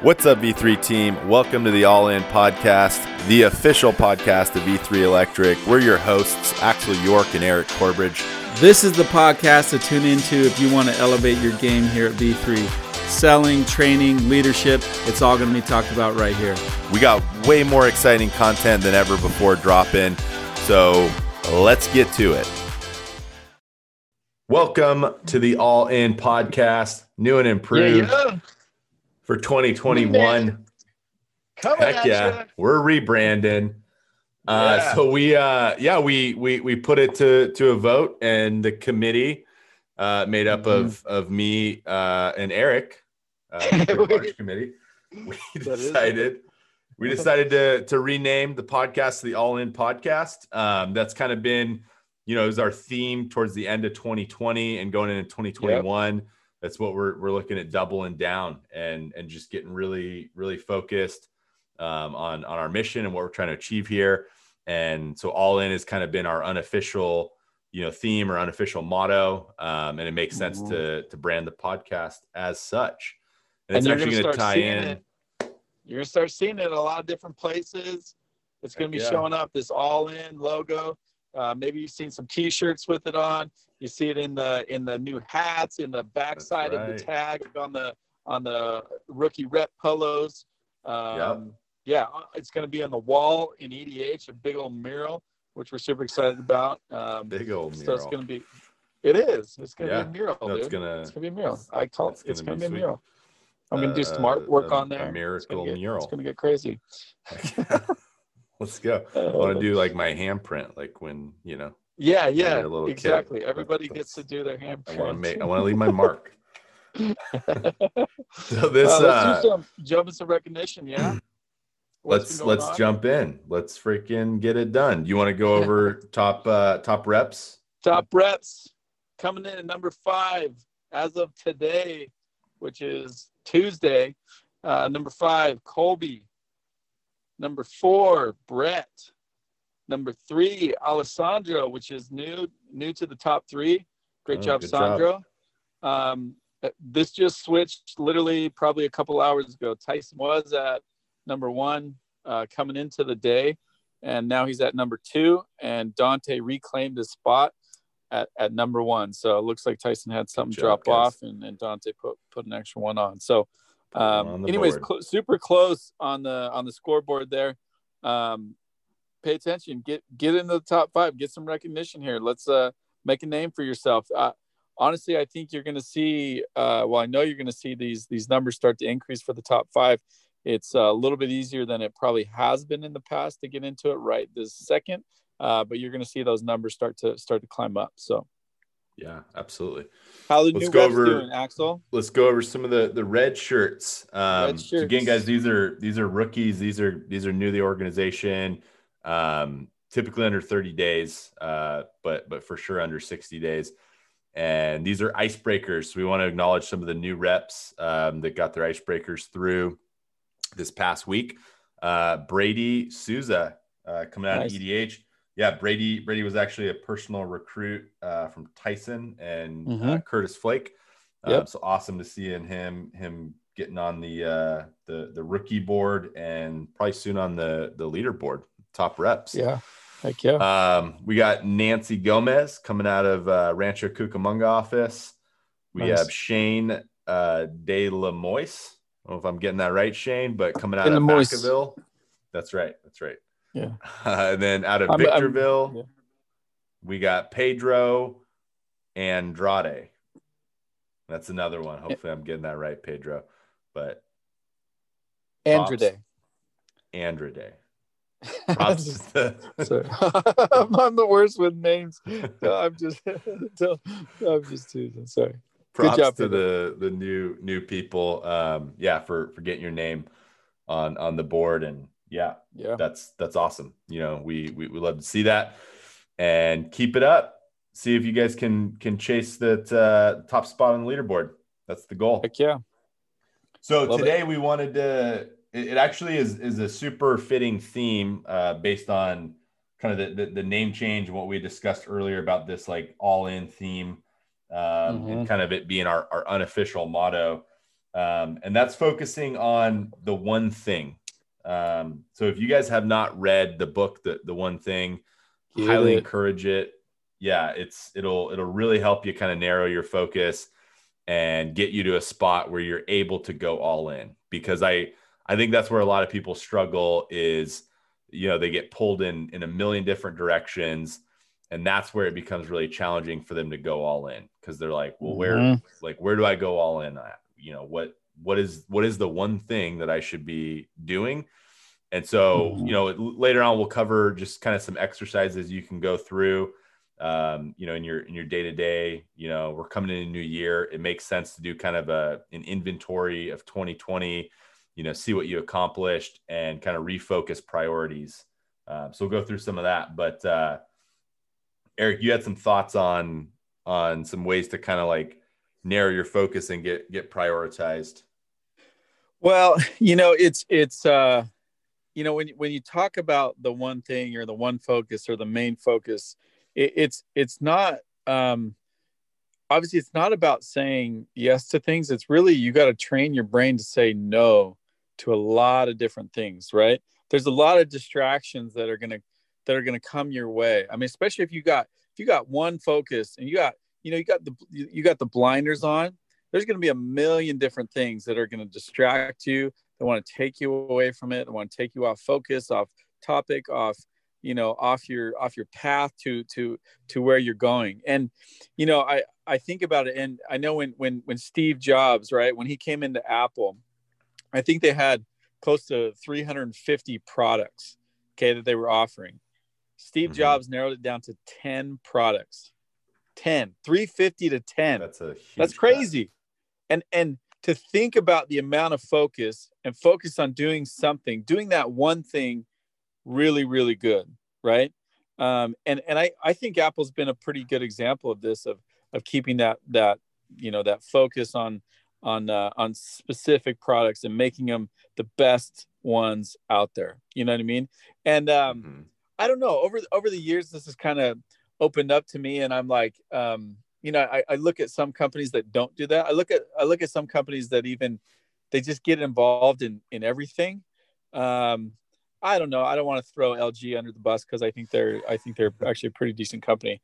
What's up, V3 team? Welcome to the All In Podcast, the official podcast of V3 Electric. We're your hosts, Axel York and Eric Corbridge. This is the podcast to tune into if you want to elevate your game here at V3. Selling, training, leadership, it's all going to be talked about right here. We got way more exciting content than ever before dropping, so let's get to it. Welcome to the All In Podcast, new and improved. Yeah, yeah. For 2021. Coming Heck yeah, ya. we're rebranding. Uh, Yeah. So we, uh, yeah, we we we put it to to a vote, and the committee, uh, made up Mm-hmm. of of me uh, and Eric, uh, March committee, we decided we decided to to rename the podcast the All In Podcast. Um, that's kind of been, you know, is our theme towards the end of 2020 and going into 2021 that's what we're we're looking at doubling down and and just getting really really focused um, on on our mission and what we're trying to achieve here. And so all in has kind of been our unofficial you know theme or unofficial motto, um, and it makes sense Mhm. to to brand the podcast as such. And, And it's you're actually gonna start tie seeing in. it. You're gonna start seeing it in a lot of different places. It's gonna be yeah. showing up this all-in logo. Uh, maybe you've seen some T-shirts with it on. You see it in the in the new hats, in the backside of the tag on the on the rookie rep polos. Um, Yeah, it's gonna be on the wall in EDH, a big old mural, which we're super excited about. Um, Big old mural. so it's gonna be. It is. It's gonna Yeah. be a mural, No, it's It's gonna be a mural. I call It's it. It's gonna gonna, be be, a mural. I'm gonna do some Uh, artwork a- on a there. miracle it's get, mural. It's gonna get crazy. Let's go. I want to do like my handprint, like when you know Yeah, yeah, little kid. exactly. Everybody gets to do their handprint. I want to make. I want to leave my mark. so this. let's uh, do some jump some recognition. Yeah. What's let's let's on? jump in. Let's freaking get it done. You want to go over top uh top reps? Top reps coming in at number five as of today, which is Tuesday. Uh, number five, Colby. Number four, Brett. Number three, Alessandro, which is new new to the top three. Great Oh, job, good job. Sandro. Um, uh, this just switched literally probably a couple hours ago. Tyson was at number one uh, coming into the day, and now he's at number two. And Dante reclaimed his spot at, at number one. So it looks like Tyson had something job, drop guys. off, and, and Dante put put an extra one on. So, um, anyways, cl- super close on the on the scoreboard there. Um, pay attention. Get get into the top five. Get some recognition here. Let's uh, make a name for yourself. Uh, honestly, I think you're going to see. Uh, well, I know you're going to see these these numbers start to increase for the top five. It's a little bit easier than it probably has been in the past to get into it right this second. Uh, but you're going to see those numbers start to start to climb up. So, Yeah, absolutely. how the Let's new go over- doing, Axel? Let's go over some of the the red shirts. Um, Red so again, guys, these are these are rookies. These are these are new to the organization. Um, typically under 30 days, uh, but but for sure under 60 days. And these are icebreakers. So we want to acknowledge some of the new reps um, that got their icebreakers through this past week. Uh, Brady Souza uh, coming out Nice. of EDH. Yeah, Brady Brady was actually a personal recruit uh, from Tyson and uh, Mhm. Curtis Flake. Um, Yep. So awesome to see in him him getting on the uh, the the rookie board and probably soon on the the leaderboard top reps. Yeah, heck yeah. Um, we got Nancy Gomez coming out of uh, Rancho Cucamonga office. We Nice. have Shane uh, De La Moise. I don't know if I'm getting that right, Shane, but coming out of Moise. That's right. That's right. Yeah. and then out of I'm- I'm- Victorville, yeah. we got Pedro Andrade. That's another one. Hopefully, I'm getting that right, Pedro. But Andrade. Andrade. Props the- I'm, I'm the worst with names. No, I'm just, I'm just teasing. Sorry. props job, to the the new new people um yeah for for getting your name on on the board and yeah Yeah. that's that's awesome you know we we, we love to see that and keep it up see if you guys can can chase that uh top spot on the leaderboard that's the goal Heck yeah. so Love it. today we wanted to. It, it actually is is a super fitting theme uh, based on kind of the, the the name change and what we discussed earlier about this like all in theme um, and Mhm. kind of it being our our unofficial motto. um, and that's focusing on the one thing. Um, so if you guys have not read the book, the the one thing, Get highly it. encourage it. Yeah, it's it'll it'll really help you kind of narrow your focus and get you to a spot where you're able to go all in. Because I I think that's where a lot of people struggle is you know they get pulled in in a million different directions and that's where it becomes really challenging for them to go all in because they're like well where mm-hmm. like where do i go all in at you know what what is what is the one thing that i should be doing and so mm-hmm. you know later on we'll cover just kind of some exercises you can go through um, you know in your in your day to day you know we're coming in a new year it makes sense to do kind of a an inventory of 2020 you know see what you accomplished and kind of refocus priorities uh, so we'll go through some of that but uh, Eric, you had some thoughts on on some ways to kind of like narrow your focus and get get prioritized. Well, you know, it's it's uh you know when when you talk about the one thing or the one focus or the main focus, it, it's it's not um obviously it's not about saying yes to things. It's really you got to train your brain to say no to a lot of different things, right? There's a lot of distractions that are going to that are going to come your way. I mean, especially if you got if you got one focus and you got you know you got the you got the blinders on. There's going to be a million different things that are going to distract you. They want to take you away from it. They want to take you off focus, off topic, off you know off your off your path to to to where you're going and you know i i think about it and i know when when when steve jobs right when he came into apple i think they had close to 350 products okay that they were offering Steve mm-hmm. Jobs narrowed it down to 10 products. 10, 350 to 10. That's a That's crazy. And and to think about the amount of focus and focus on doing something, doing that one thing really really good, right? Um, and and I I think Apple's been a pretty good example of this of of keeping that that you know that focus on on uh, on specific products and making them the best ones out there. You know what I mean? And um, mm-hmm. I don't know. Over over the years, this has kind of opened up to me, and I'm like, um, you know, I, I look at some companies that don't do that. I look at I look at some companies that even they just get involved in in everything. Um, I don't know. I don't want to throw LG under the bus because I think they're I think they're actually a pretty decent company.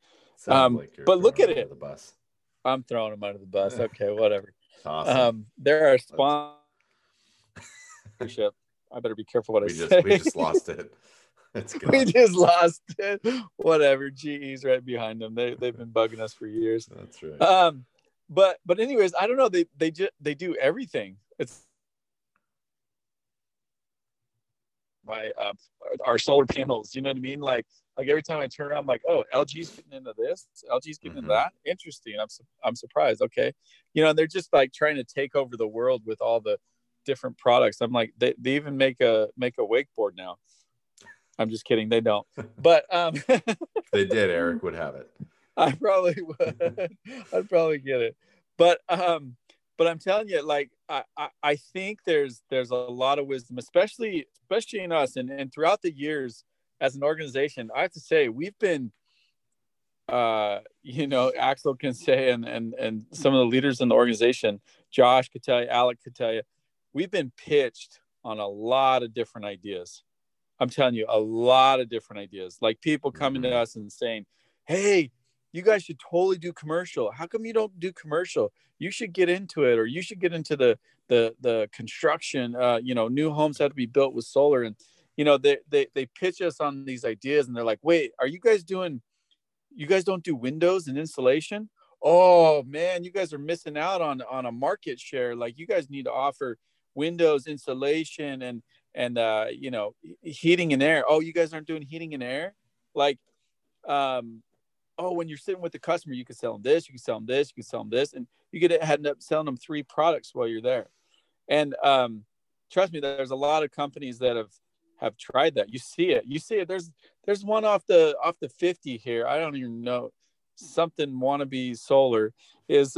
Um, like but look at it. The bus. I'm throwing them under the bus. Okay, whatever. Awesome. Um, they're our sponsorship. I better be careful what we I just, say. We just lost it. we just lost it. Whatever. GE's right behind them. They they've been bugging us for years. That's right. Um, but but anyways, I don't know. They they just they do everything. It's my uh, our solar panels. You know what I mean? Like like every time I turn around, I'm like, oh, LG's getting into this. LG's getting mm-hmm. into that. Interesting. I'm I'm surprised. Okay, you know, they're just like trying to take over the world with all the different products. I'm like, they, they even make a make a wakeboard now. I'm just kidding. They don't. But um, they did. Eric would have it. I probably would. I'd probably get it. But um, but I'm telling you, like I, I, I think there's there's a lot of wisdom, especially especially in us, and and throughout the years as an organization. I have to say we've been uh, you know, Axel can say, and and and some of the leaders in the organization, Josh could tell you, Alec could tell you, we've been pitched on a lot of different ideas. I'm telling you, a lot of different ideas. Like people coming to mm-hmm. us and saying, "Hey, you guys should totally do commercial. How come you don't do commercial? You should get into it, or you should get into the the the construction. Uh, you know, new homes have to be built with solar, and you know they they they pitch us on these ideas, and they're like, "Wait, are you guys doing? You guys don't do windows and insulation? Oh man, you guys are missing out on on a market share. Like you guys need to offer." windows insulation and and uh, you know heating and air. Oh you guys aren't doing heating and air? Like um oh when you're sitting with the customer you can sell them this you can sell them this you can sell them this and you could end up selling them three products while you're there. And um trust me there's a lot of companies that have have tried that. You see it. You see it. There's there's one off the off the 50 here. I don't even know. Something wannabe solar is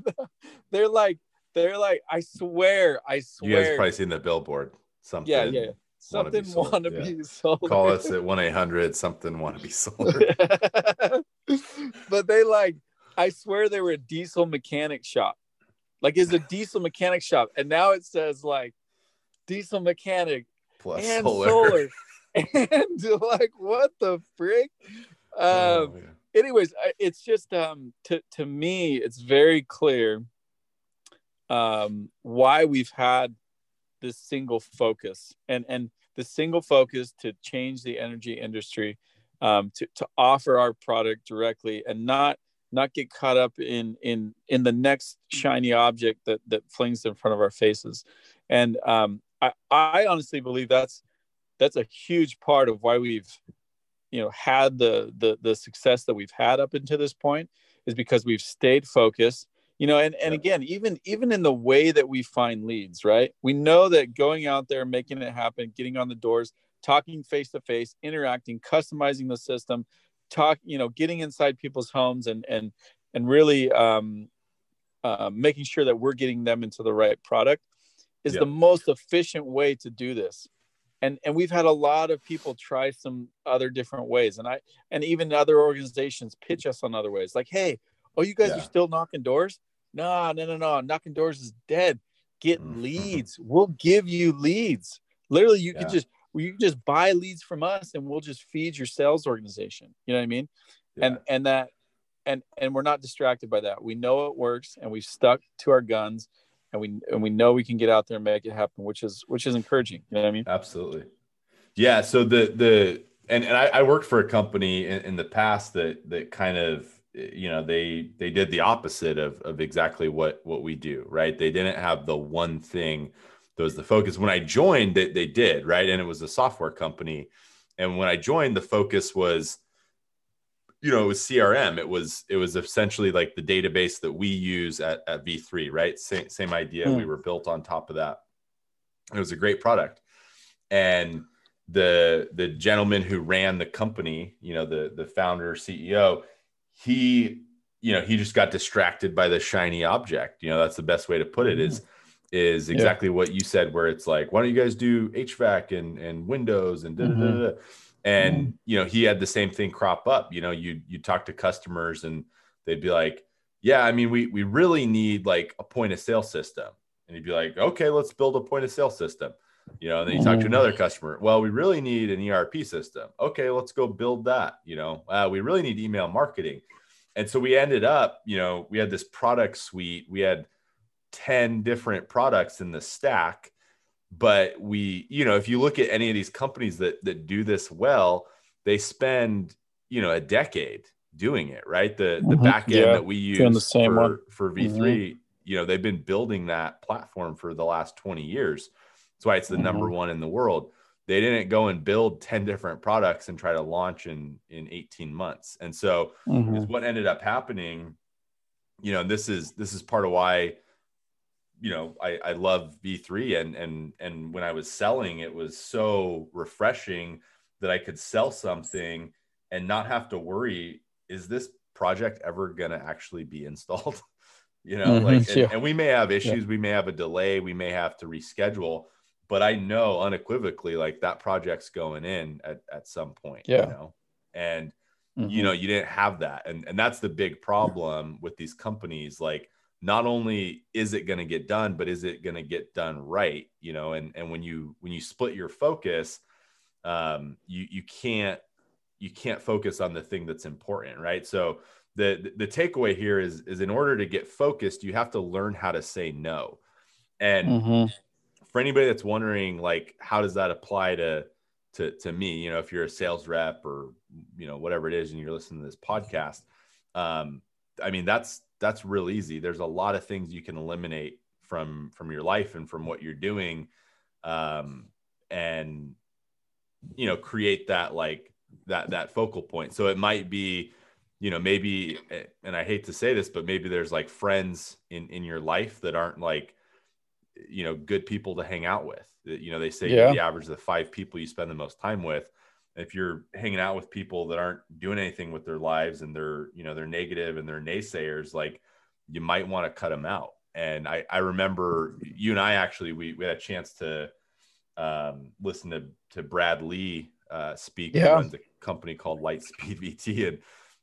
they're like they're like i swear i swear you guys probably seen the billboard something. Yeah, yeah. Something want to be sold. Call us at 1 800 something want to be sold. but they like, I swear they were a diesel mechanic shop. like it's a diesel mechanic shop, and now it says like diesel mechanic Plus and solar. solar, and like what the frick? Um, Oh, yeah. anyways, it's just um to to me, it's very clear um why we've had this single focus and and the single focus to change the energy industry um to to offer our product directly and not not get caught up in in in the next shiny object that that flings in front of our faces. And um i i honestly believe that's that's a huge part of why we've you know had the the the success that we've had up until this point is because we've stayed focused you know and and again even even in the way that we find leads right? We know that going out there making it happen getting on the doors talking face to face interacting customizing the system talk you know getting inside people's homes and and and really um uh, making sure that we're getting them into the right product is Yeah. the most efficient way to do this. And and we've had a lot of people try some other different ways. And i and even other organizations pitch us on other ways. Like hey oh you guys Yeah. are still knocking doors no no no no. Knocking doors is dead. Get Mhm. leads. We'll give you leads. Literally you Yeah. can just you just buy leads from us and we'll just feed your sales organization. You know what i mean? And and that and and we're not distracted by that. We know it works and we've stuck to our guns and we and we know we can get out there and make it happen which is which is encouraging. You know what i mean? Absolutely. Yeah. So the the and and I, I worked for a company in, in the past that that kind of you know they they did the opposite of of exactly what what we do right? They didn't have the one thing that was the focus. When i joined they, they did right? And it was a software company. And when i joined the focus was you know it was crm it was it was essentially like the database that we use at, at v3 right? Same, same idea. We Hmm. were built on top of that. It was a great product. And the the gentleman who ran the company you know the the founder ceo he you know he just got distracted by the shiny object. You know that's the best way to put it is mm-hmm. is Yeah. exactly what you said where it's like why don't you guys do hvac and and windows and da, da, da, mm-hmm. da. and mm-hmm. you know he had the same thing crop up. You know you you talk to customers and they'd be like yeah i mean we we really need like a point of sale system. And he'd be like okay let's build a point of sale system you know and then you talk to another customer well we really need an erp system okay let's go build that you know uh, we really need email marketing and so we ended up you know we had this product suite we had 10 different products in the stack but we you know if you look at any of these companies that that do this well they spend you know a decade doing it right the the Mhm. back end Yeah, that we use doing the same for, one. Mm-hmm. for v3 you know they've been building that platform for the last 20 years that's why it's the number Mm-hmm. one in the world they didn't go and build 10 different products and try to launch in in 18 months and so Mhm. is what ended up happening you know this is this is part of why you know i i love v3 and and and when i was selling it was so refreshing that i could sell something and not have to worry is this project ever going to actually be installed you know Mhm, like and, yeah. and we may have issues we may have a delay we may have to reschedule but i know unequivocally like that project's going in at, at some point Yeah. you know and Mhm. you know you didn't have that and and that's the big problem with these companies like not only is it going to get done but is it going to get done right you know and and when you when you split your focus um you you can't you can't focus on the thing that's important right so the the takeaway here is is in order to get focused you have to learn how to say no and Mhm. For anybody that's wondering like how does that apply to to to me? You know if you're a sales rep or you know whatever it is and you're listening to this podcast um i mean that's that's real easy. There's a lot of things you can eliminate from from your life and from what you're doing um and you know create that like that that focal point. So it might be you know maybe and i hate to say this but maybe there's like friends in in your life that aren't like you know good people to hang out with you know they say Yeah. the average of the five people you spend the most time with if you're hanging out with people that aren't doing anything with their lives and they're you know they're negative and they're naysayers like you might want to cut them out and i i remember you and i actually we, we had a chance to um, listen to to Brad Lea uh, speak Yeah. runs a company called lightspeed vt and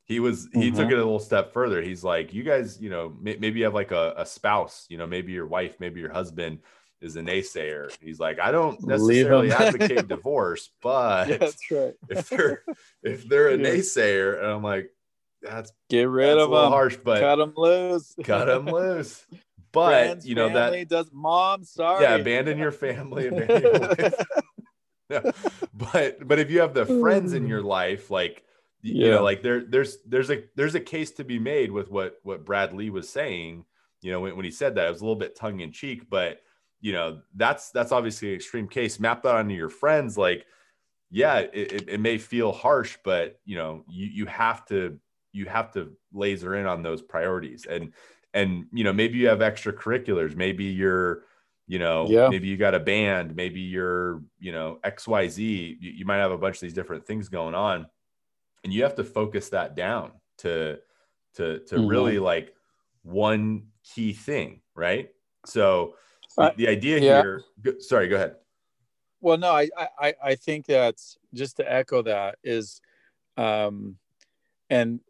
he was he Mhm. took it a little step further he's like you guys you know may, maybe you have like a, a spouse you know maybe your wife maybe your husband is a naysayer he's like i don't necessarily advocate divorce but Yeah, that's right. if they're if they're a Yeah. naysayer and i'm like that's, Get rid that's a of them. harsh but Cut them loose. cut them loose but Friends, you know that does mom. Sorry. yeah abandon your family abandon your No, but but if you have the friends in your life like y- you Yeah. know like there there's there's a there's a case to be made with what what Brad Lea was saying you know when, when he said that it was a little bit tongue in cheek but you know that's that's obviously an extreme case. Map that onto your friends like yeah it, it, it may feel harsh but you know you you have to you have to laser in on those priorities. And and you know maybe you have extracurriculars. Maybe you're you know Yeah. maybe you got a band. Maybe you're you know xyz you, you might have a bunch of these different things going on and you have to focus that down to to to Mhm. really like one key thing right so the, Uh, the idea yeah. here go, sorry go ahead Well, no, I, I, I think that's just to echo that is, um, and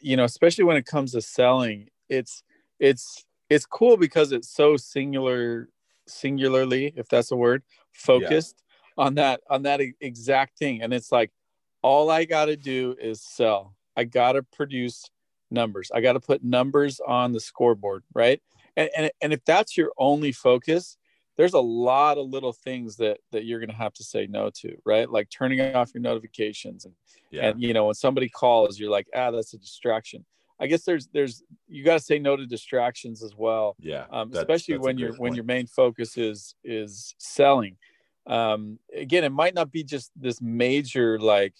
you know, especially when it comes to selling, it's, it's, it's cool because it's so singular, singularly, if that's a word, focused on that, on that exact thing. And it's like, all I got to do is sell. I got to produce numbers. I got to put numbers on the scoreboard. Right. And, and, and if that's your only focus, there's a lot of little things that that you're going to have to say no to right like turning off your notifications and, yeah and you know when somebody calls you're like ah that's a distraction i guess there's there's you got to say no to distractions as well yeah um, that's- especially that's when your when your main focus is is selling um again it might not be just this major like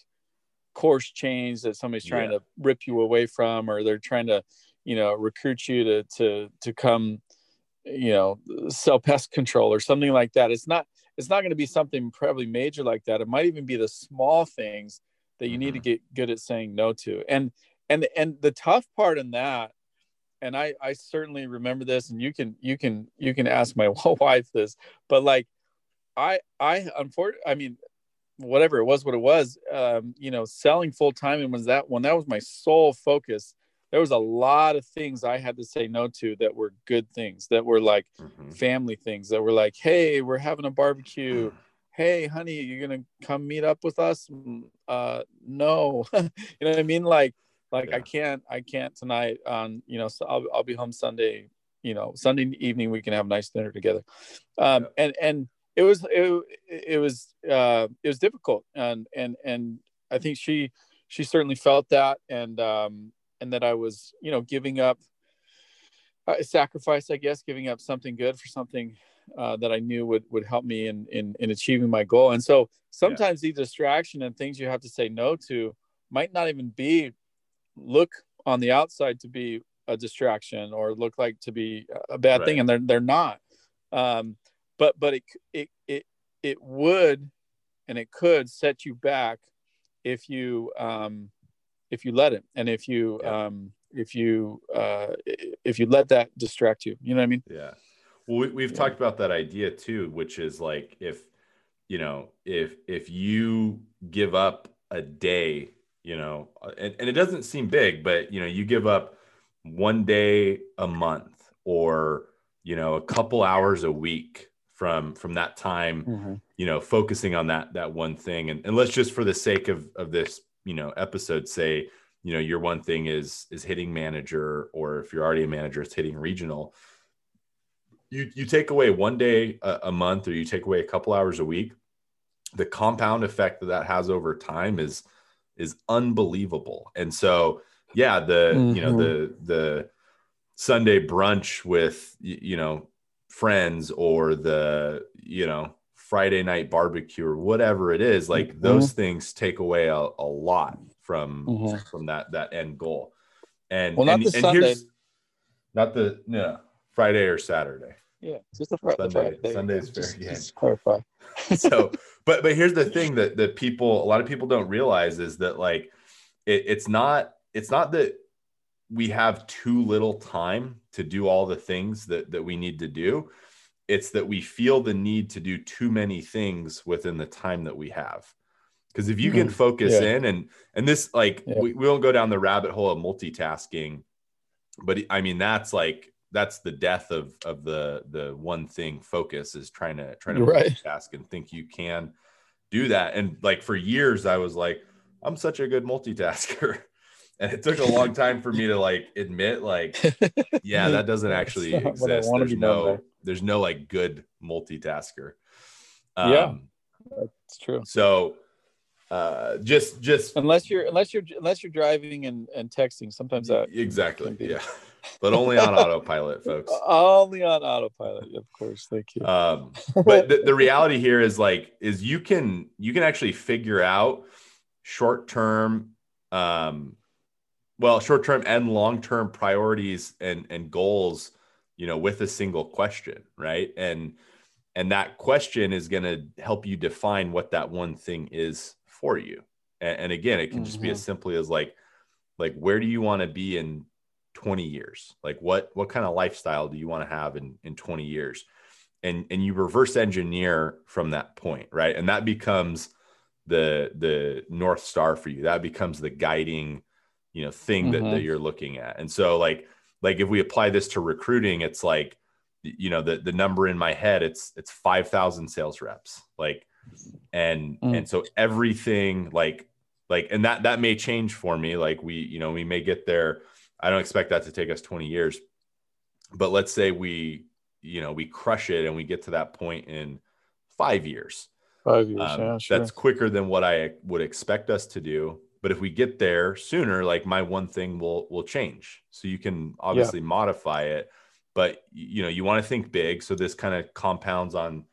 course change that somebody's trying Yeah. to rip you away from or they're trying to you know recruit you to to to come you know sell pest control or something like that. It's not it's not going to be something probably major like that. It might even be the small things that you need to mm-hmm. get good at saying no to. And and and the tough part in that and i i certainly remember this and you can you can you can ask my wife this but like i i unfortunately i mean whatever it was what it was um you know selling full time and was that when that was my sole focus. There was a lot of things i had to say no to that were good things that were like Mhm. family things that were like hey we're having a barbecue. Hey honey you're gonna come meet up with us? Mm, uh no. You know what i mean? Like like i can't i can't tonight on you know so I'll, I'll be home sunday you know sunday evening we can have a nice dinner together. Um Yeah. and and it was it, it was uh it was difficult. And and and i think she she certainly felt that. And um and that i was you know giving up a sacrifice i guess giving up something good for something uh, that i knew would would help me in in in achieving my goal. And so sometimes the distraction and things you have to say no to might not even be look on the outside to be a distraction or look like to be a bad thing. And they're they're not. Um but but it it it it would and it could set you back if you um if you let it and if you Yeah. um if you uh if you let that distract you you know what i mean Yeah. Well, we, we've Yeah. talked about that idea too, which is like if you know if if you give up a day, you know, and, and it doesn't seem big, but you know, you give up one day a month or you know a couple hours a week from from that time mm-hmm. you know focusing on that that one thing. And, and let's just for the sake of of this you know episode say you know your one thing is is hitting manager or if you're already a manager it's hitting regional. You you take away one day a, a month or you take away a couple hours a week the compound effect that that has over time is is unbelievable. And so yeah the you know mm-hmm. the the sunday brunch with you know friends or the you know friday night barbecue or whatever it is like Mhm. those things take away a, a lot from Mhm. from that that end goal and Well, not and, the and Sunday. here's not the no friday or saturday yeah just the, fr- the Sunday- Friday. There you Sunday's go. fair just, game. just clarify so but but here's the thing that that people a lot of people don't realize is that like it, it's not it's not that we have too little time to do all the things that that we need to do it's that we feel the need to do too many things within the time that we have because if you can focus Mm-hmm. Yeah. in and and this like Yeah. we, we won't go down the rabbit hole of multitasking but i mean that's like that's the death of of the the one thing focus is trying to trying to Right. multitask and think you can do that and like for years i was like i'm such a good multitasker and it took a long time for me to like admit like yeah that doesn't actually not what I exist there's no there's no like good multitasker Yeah. Um, It's true. so uh just just Unless you're unless you're unless you're driving and, and texting, sometimes that exactly yeah but only on autopilot folks only on autopilot. Of course, thank you. um but the, the reality here is like is you can you can actually figure out short term um well short term and long term priorities and and goals you know with a single question right? And and that question is going to help you define what that one thing is for you. And, and again it can just be as mm-hmm. simply as like like where do you want to be in 20 years? Like what what kind of lifestyle do you want to have in in 20 years? And and you reverse engineer from that point right? And that becomes the the north star for you. That becomes the guiding you know thing that, Mhm. that you're looking at and so like like if we apply this to recruiting it's like you know the the number in my head it's it's 5000 sales reps like and Mm. and so everything like like and that that may change for me like we you know we may get there i don't expect that to take us 20 years but let's say we you know we crush it and we get to that point in five years Five years, um, yeah, sure. that's quicker than what i would expect us to do but if we get there sooner like my one thing will will change. So you can obviously modify it but you know you want to think big. So this kind of compounds on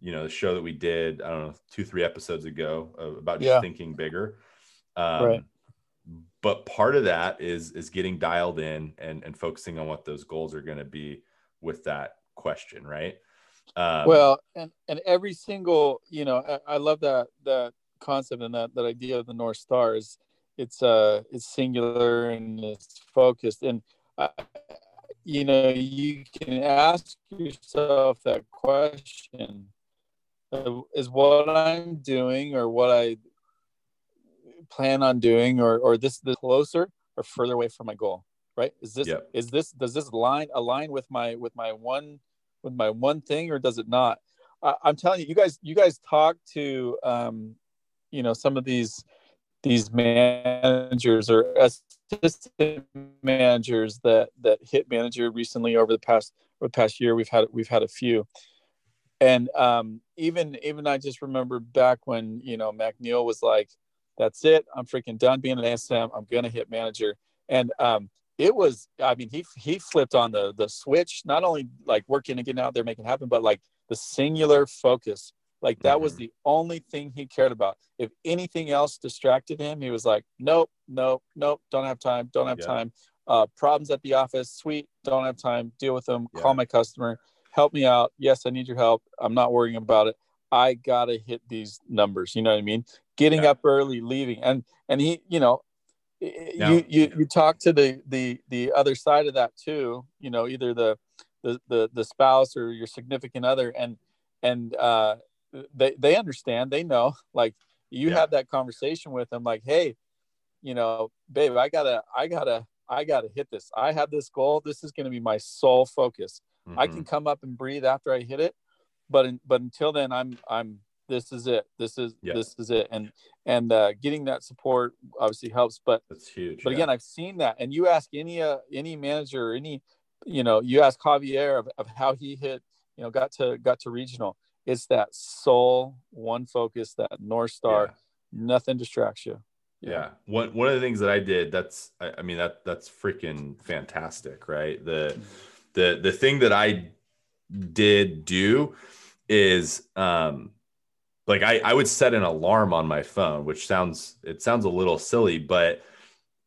you know the show that we did i don't know two three episodes ago uh, about just Yeah. thinking bigger. Um, Right. but part of that is is getting dialed in and and focusing on what those goals are going to be with that question right? Um, well and and every single you know I, I love that that concept and that that idea of the north star is it's uh it's singular and it's focused. And uh, you know you can ask yourself that question uh, is what i'm doing or what i plan on doing or or this this closer or further away from my goal right? Is this Yep. is this does this line align with my with my one with my one thing or does it not? I, i'm telling you you guys you guys talk to um you know some of these these managers or assistant managers that that hit manager recently over the past over the past year we've had we've had a few. And um even even i just remember back when you know mcneil was like that's it. I'm freaking done being an asm i'm gonna hit manager. And um it was i mean he he flipped on the the switch not only like working and getting out there making it happen but like the singular focus like that was Mhm. the only thing he cared about if anything else distracted him he was like nope nope nope don't have time don't have Yeah. time uh problems at the office sweet don't have time deal with them Yeah. call my customer help me out yes i need your help i'm not worrying about it i gotta hit these numbers you know what i mean getting Yeah. up early leaving and and he you know you you you talk to the the the other side of that too you know either the the the, the spouse or your significant other and and uh they they understand they know like you Yeah. have that conversation with them like hey you know babe i gotta i gotta i gotta hit this i have this goal this is going to be my sole focus i mhm. can come up and breathe after i hit it but in, but until then i'm i'm this is it this is Yeah. this is it and and uh getting that support obviously helps but that's huge but yeah. again i've seen that and you ask any uh any manager or any you know you ask javier of, of how he hit you know got to got to regional it's that sole one focus that north star. Yeah. nothing distracts you. Yeah. One one of the things that i did that's I, I mean that that's freaking fantastic right? The the the thing that i did do is um like i i would set an alarm on my phone which sounds it sounds a little silly but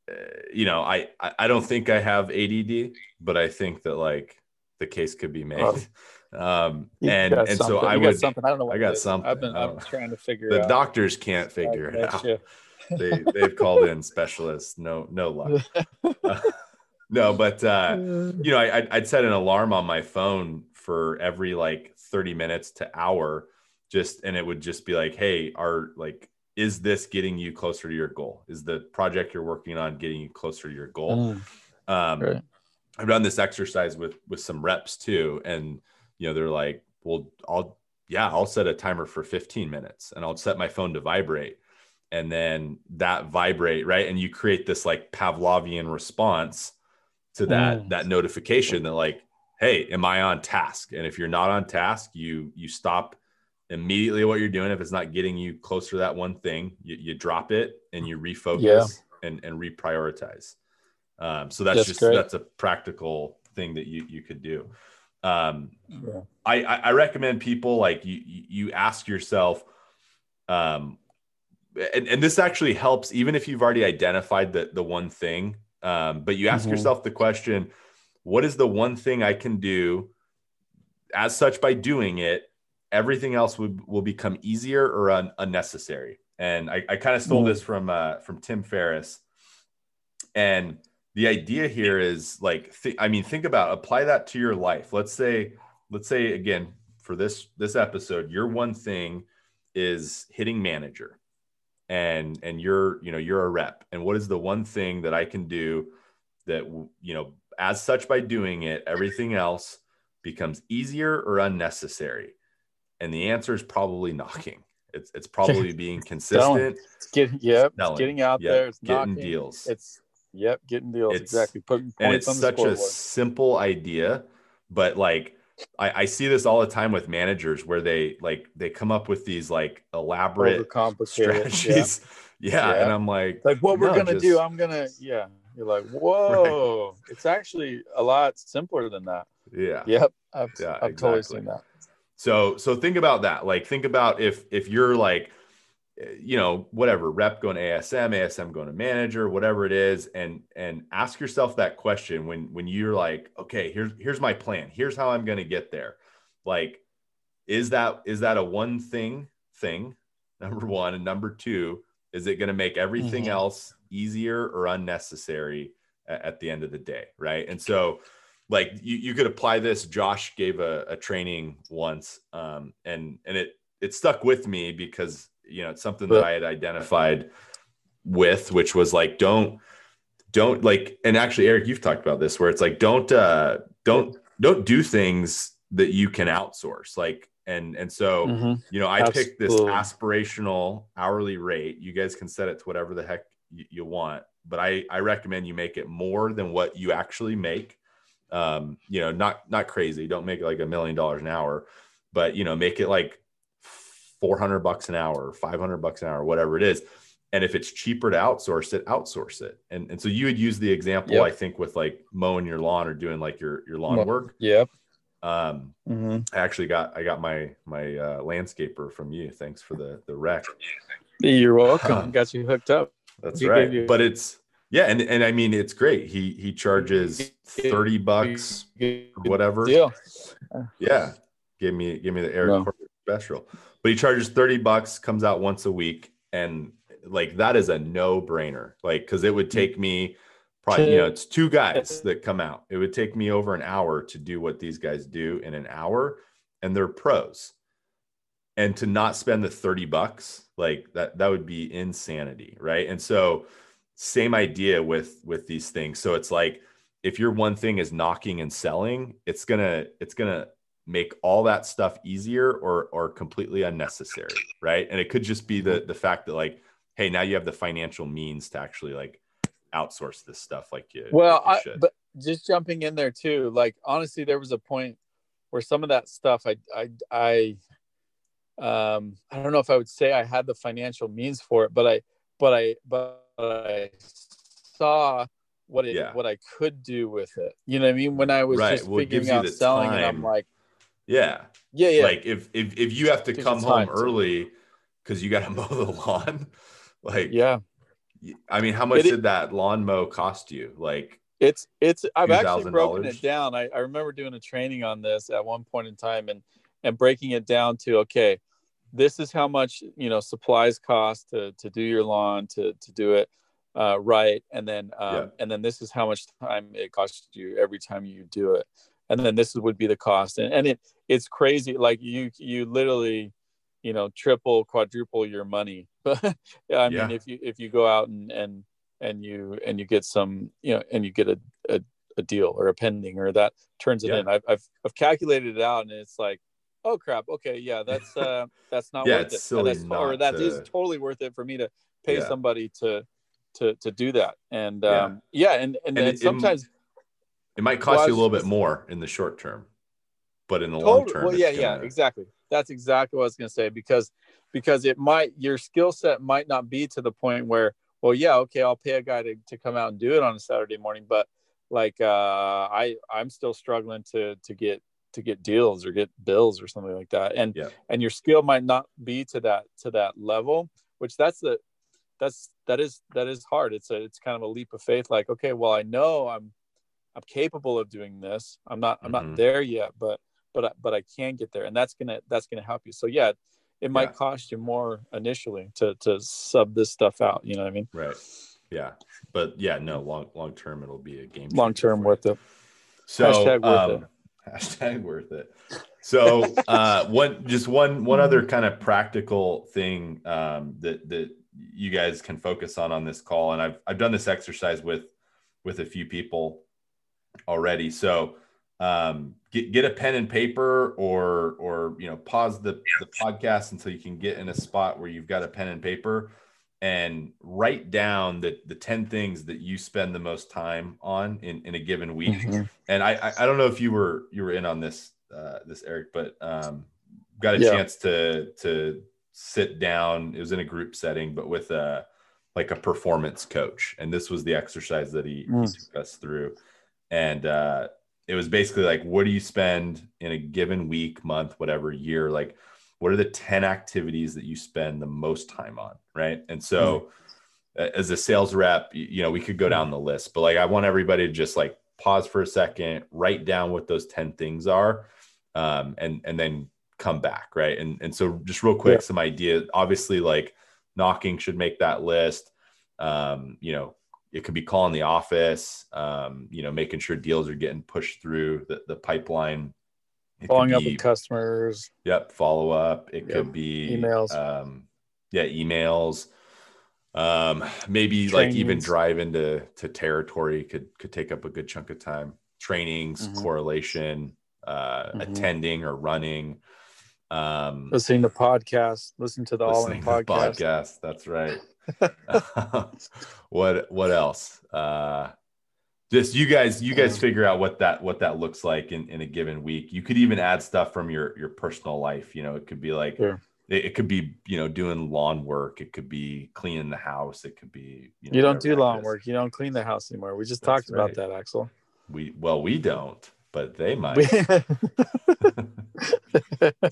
uh, you know I i don't think i have add but i think that like the case could be made um and and so something. i You got would something i don't know what I got something. i've been I i'm trying to figure the out doctors can't figure it out you. they they've called in specialists no no luck Uh, no but uh you know I, I'd- set an alarm on my phone for every like 30 minutes to hour just and it would just be like hey are like is this getting you closer to your goal? Is the project you're working on getting you closer to your goal? Mm. Um, right. I've done this exercise with with some reps too, and you know they're like, "Well, I'll yeah, I'll set a timer for 15 minutes, and I'll set my phone to vibrate, and then that vibrate right, and you create this like Pavlovian response to that mm. that notification that like, hey, am I on task? And if you're not on task, you you stop immediately what you're doing. If it's not getting you closer to that one thing, you, you drop it and you refocus yeah. and and reprioritize. Um, so that's, that's just great. that's a practical thing that you you could do. Um, yeah. I, I recommend people like you you ask yourself, um, and, and this actually helps even if you've already identified the the one thing, um, but you ask mm-hmm. yourself the question, what is the one thing I can do? As such, by doing it, everything else will, will become easier or un, unnecessary. And I, I kind of stole mm-hmm. this from uh, from Tim Ferriss, and the idea here is like th- i mean think about apply that to your life. Let's say let's say again for this this episode your one thing is hitting manager and and you're you know you're a rep. And what is the one thing that i can do that you know as such by doing it everything else becomes easier or unnecessary? And the answer is probably knocking. It's it's probably being consistent. It's getting yep it's getting out yep, there. It's getting knocking. deals. It's Yep, getting deals it's, exactly. Putting points and it's such a simple idea, but like I, I, see this all the time with managers where they like they come up with these like elaborate strategies. Yeah. yeah. yeah. and I'm like, like what no, we're gonna just... do. I'm gonna yeah. You're like, whoa! Right. It's actually a lot simpler than that. Yeah. Yep. I've, yeah, I've exactly. totally seen that. So so think about that. Like think about if if you're like you know whatever rep going to asm asm going to manager whatever it is and and ask yourself that question when when you're like okay here's here's my plan. Here's how i'm going to get there. Like is that is that a one thing thing number one and number two is it going to make everything mm-hmm. else easier or unnecessary at, at, the end of the day right? And so like you, you could apply this. Josh gave a, a training once um, and and it it stuck with me because you know it's something that i had identified with which was like don't don't like and actually eric you've talked about this where it's like don't uh don't don't do things that you can outsource like and and so mm-hmm. you know i Absolutely. picked this aspirational hourly rate you guys can set it to whatever the heck you, you want but i i recommend you make it more than what you actually make um you know not not crazy don't make it like a million dollars an hour but you know make it like 400 bucks an hour, 500 bucks an hour, whatever it is. And if it's cheaper to outsource it, outsource it. And, and so you would use the example, yep. I think, with like mowing your lawn or doing like your, your lawn work. Yeah. Um, mm-hmm. I actually got, I got my, my uh, landscaper from you. Thanks for the, the rec. You're welcome. got you hooked up. That's he right. You- but it's, yeah. And, and I mean, it's great. He, he charges 30 bucks or whatever. Deal. Yeah. Give me, give me the air no. Special but he charges 30 bucks, comes out once a week. And like that is a no brainer. Like, because it would hmm. take me probably, you know, it's two guys that come out. It would take me over an hour to do what these guys do in an hour, and they're pros. And to not spend the 30 bucks, like that, that would be insanity. Right. And so, same idea with with these things. So it's like if your one thing is knocking and selling, it's gonna, it's gonna make all that stuff easier or or completely unnecessary right and it could just be the mm-hmm. the fact that like hey now you have the financial means to actually like outsource this stuff like you well like you I, but just jumping in there too like honestly there was a point where some of that stuff i i i um i don't know if i would say i had the financial means for it but i but i but i saw what it yeah. what i could do with it you know what i mean when i was right. just well, figuring out selling time. and i'm like yeah. Yeah, yeah. Like if if if you have to come home early because you got to mow the lawn, like yeah. I mean, how much it, did that lawn mow cost you? Like it's it's I've actually broken it down. I, I remember doing a training on this at one point in time and and breaking it down to okay, this is how much you know supplies cost to to do your lawn to to do it uh, right, and then um, yeah. and then this is how much time it costs you every time you do it and then this would be the cost. And, and it it's crazy like you you literally you know triple quadruple your money. But yeah, i mean if you if you go out and and and you and you get some you know and you get a a, a deal or a pending or that turns it Yeah. in. I've, I've i've calculated it out and it's like oh crap. Okay yeah that's uh that's not Yeah, worth it. Silly that's, or not that is to- totally worth it for me to pay Yeah. somebody to to to do that. And Yeah. um yeah and and, And then it- it- sometimes It might cost I you a little bit more in the short term, but in the long term, Well, yeah, yeah, gonna- exactly. That's exactly what I was going to say because because it might your skill set might not be to the point where well, yeah, okay, I'll pay a guy to, to come out and do it on a Saturday morning, but like uh, I I'm still struggling to to get to get deals or get bills or something like that, and Yeah. and your skill might not be to that to that level, which that's the that's that is that is hard. It's a it's kind of a leap of faith. Like okay, well, I know I'm I'm capable of doing this. I'm not I'm not there yet, but but I- but I can get there, and that's gonna that's gonna help you. So yeah, it might Yeah. cost you more initially to to sub this stuff out. You know what I mean? right. Yeah, but yeah, no, long long term, it'll be a game. Long term worth it. So Hashtag worth um, hashtag worth it. So uh, one just one one other kind of practical thing um, that that you guys can focus on on this call, and I've I've done this exercise with with a few people already. So um, get get a pen and paper, or or you know pause the the podcast until you can get in a spot where you've got a pen and paper and write down the the 10 things that you spend the most time on in, in a given week Mhm. and I, I I don't know if you were you were in on this uh, this Eric, but um, got a Yeah. chance to to sit down. It was in a group setting, but with a like a performance coach, and this was the exercise that he, he Mm. took us through, and uh, it was basically like, what do you spend in a given week, month, whatever year, like. What are the 10 activities that you spend the most time on? Right. And so, a- as a sales rep, you know, we could go down the list, but like I want everybody to just like pause for a second, write down what those 10 things are, um, and and then come back, right? And and so just real quick, Yeah. some ideas. Obviously, like knocking should make that list. Um, you know, it could be calling the office, um, you know, making sure deals are getting pushed through the, the pipeline. It Following up with customers. Yep, follow up. It Yep. could be Emails. Um, yeah, emails. Um, maybe like even Trainings. drive into to territory could could take up a good chunk of time. Trainings, Mhm. correlation, uh, Mhm. attending or running. Um, Listening to podcasts, listen to the All In to the podcast. podcast. That's right. what what else? Uh, just you guys you guys figure out what that what that looks like in, in a given week you could even add stuff from your your personal life you know it could be like Sure. it, it could be you know doing lawn work it could be cleaning the house it could be know, You don't do lawn work. You don't clean the house anymore. We just That's talked about that, Axel. we well we don't but they might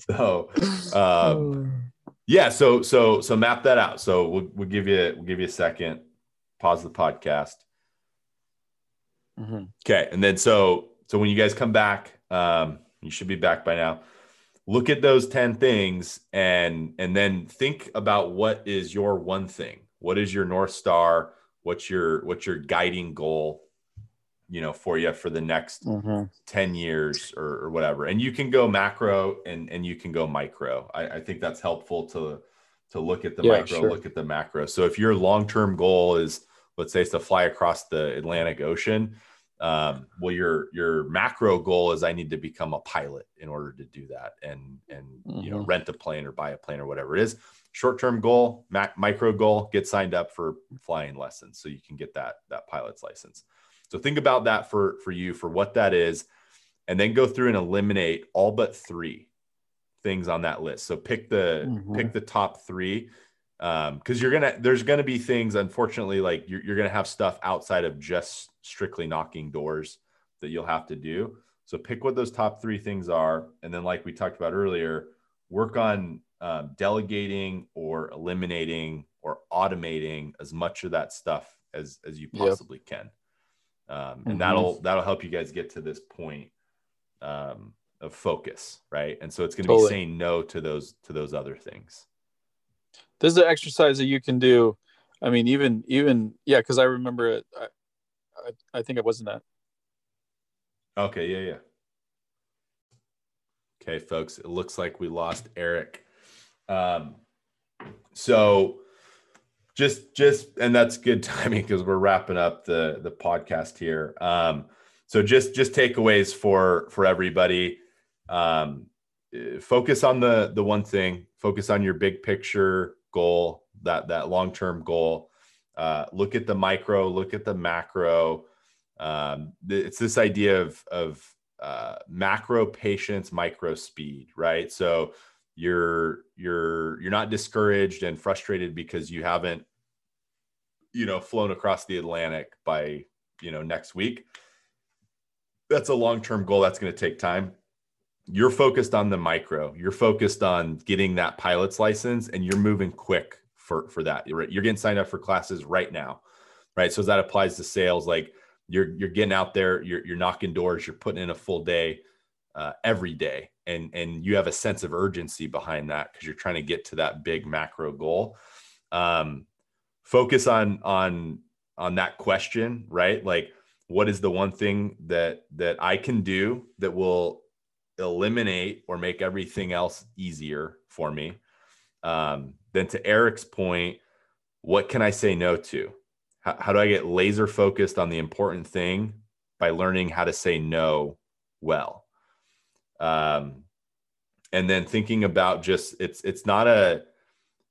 so um yeah so so so map that out so we'll, we'll give you we'll give you a second pause the podcast Mhm. Okay, and then so so when you guys come back, um, you should be back by now. Look at those ten things, and and then think about what is your one thing. What is your north star? What's your what's your guiding goal? You know, for you for the next Mhm. 10 years or, or whatever and you can go macro and and you can go micro i, I think that's helpful to to look at the Yeah, micro sure. look at the macro so if your long-term goal is let's say it's to fly across the atlantic ocean um, well your your macro goal is i need to become a pilot in order to do that and and you know Mhm. rent a plane or buy a plane or whatever it is short-term goal mac- micro goal get signed up for flying lessons so you can get that that pilot's license so think about that for for you for what that is, and then go through and eliminate all but three things on that list. So pick the Mhm. pick the top three, because you're gonna there's gonna be things unfortunately like you're, you're gonna have stuff outside of just strictly knocking doors that you'll have to do. So pick what those top three things are, and then like we talked about earlier, work on um, delegating or eliminating or automating as much of that stuff as as you Yep. possibly can um, and Mhm. that'll that'll help you guys get to this point um, of focus right and so it's going to Totally. be saying no to those to those other things This is an exercise that you can do. I mean, even even yeah, because I remember it. I, I I think I wasn't that. okay yeah yeah okay folks it looks like we lost eric Um, so just just and that's good timing because we're wrapping up the the podcast here. Um, so just just takeaways for for everybody. Um, focus on the the one thing. Focus on your big picture goal. That that long term goal. Uh, look at the micro. Look at the macro. Um, it's this idea of of uh, macro patience, micro speed, right? So you're you're you're not discouraged and frustrated because you haven't you know flown across the atlantic by you know next week. That's a long-term goal. That's going to take time. You're focused on the micro. You're focused on getting that pilot's license and you're moving quick for for that. You're, you're getting signed up for classes right now right? So that applies to sales. Like you're you're getting out there you're, you're knocking doors you're putting in a full day uh, every day and and you have a sense of urgency behind that because you're trying to get to that big macro goal. Um, focus on on on that question right? Like what is the one thing that that i can do that will eliminate or make everything else easier for me? Um, then to eric's point what can i say no to? How, how do i get laser focused on the important thing by learning how to say no well um, and then thinking about just it's it's not a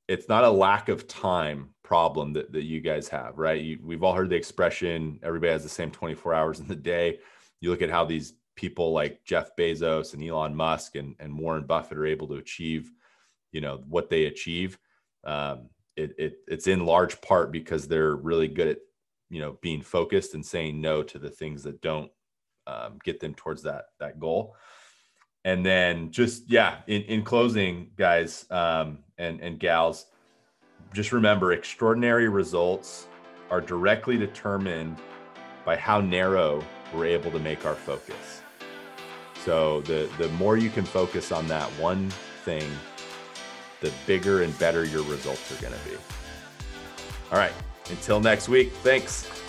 it's not a lack of time problem that, that you guys have right? You, we've all heard the expression everybody has the same 24 hours in the day. You look at how these people like jeff bezos and elon musk and, and warren buffett are able to achieve you know what they achieve. Um, it, it it's in large part because they're really good at you know being focused and saying no to the things that don't um, get them towards that that goal and then just yeah in, in closing guys um, and and gals just remember extraordinary results are directly determined by how narrow we're able to make our focus. So the the more you can focus on that one thing the bigger and better your results are going to be. All right until next week thanks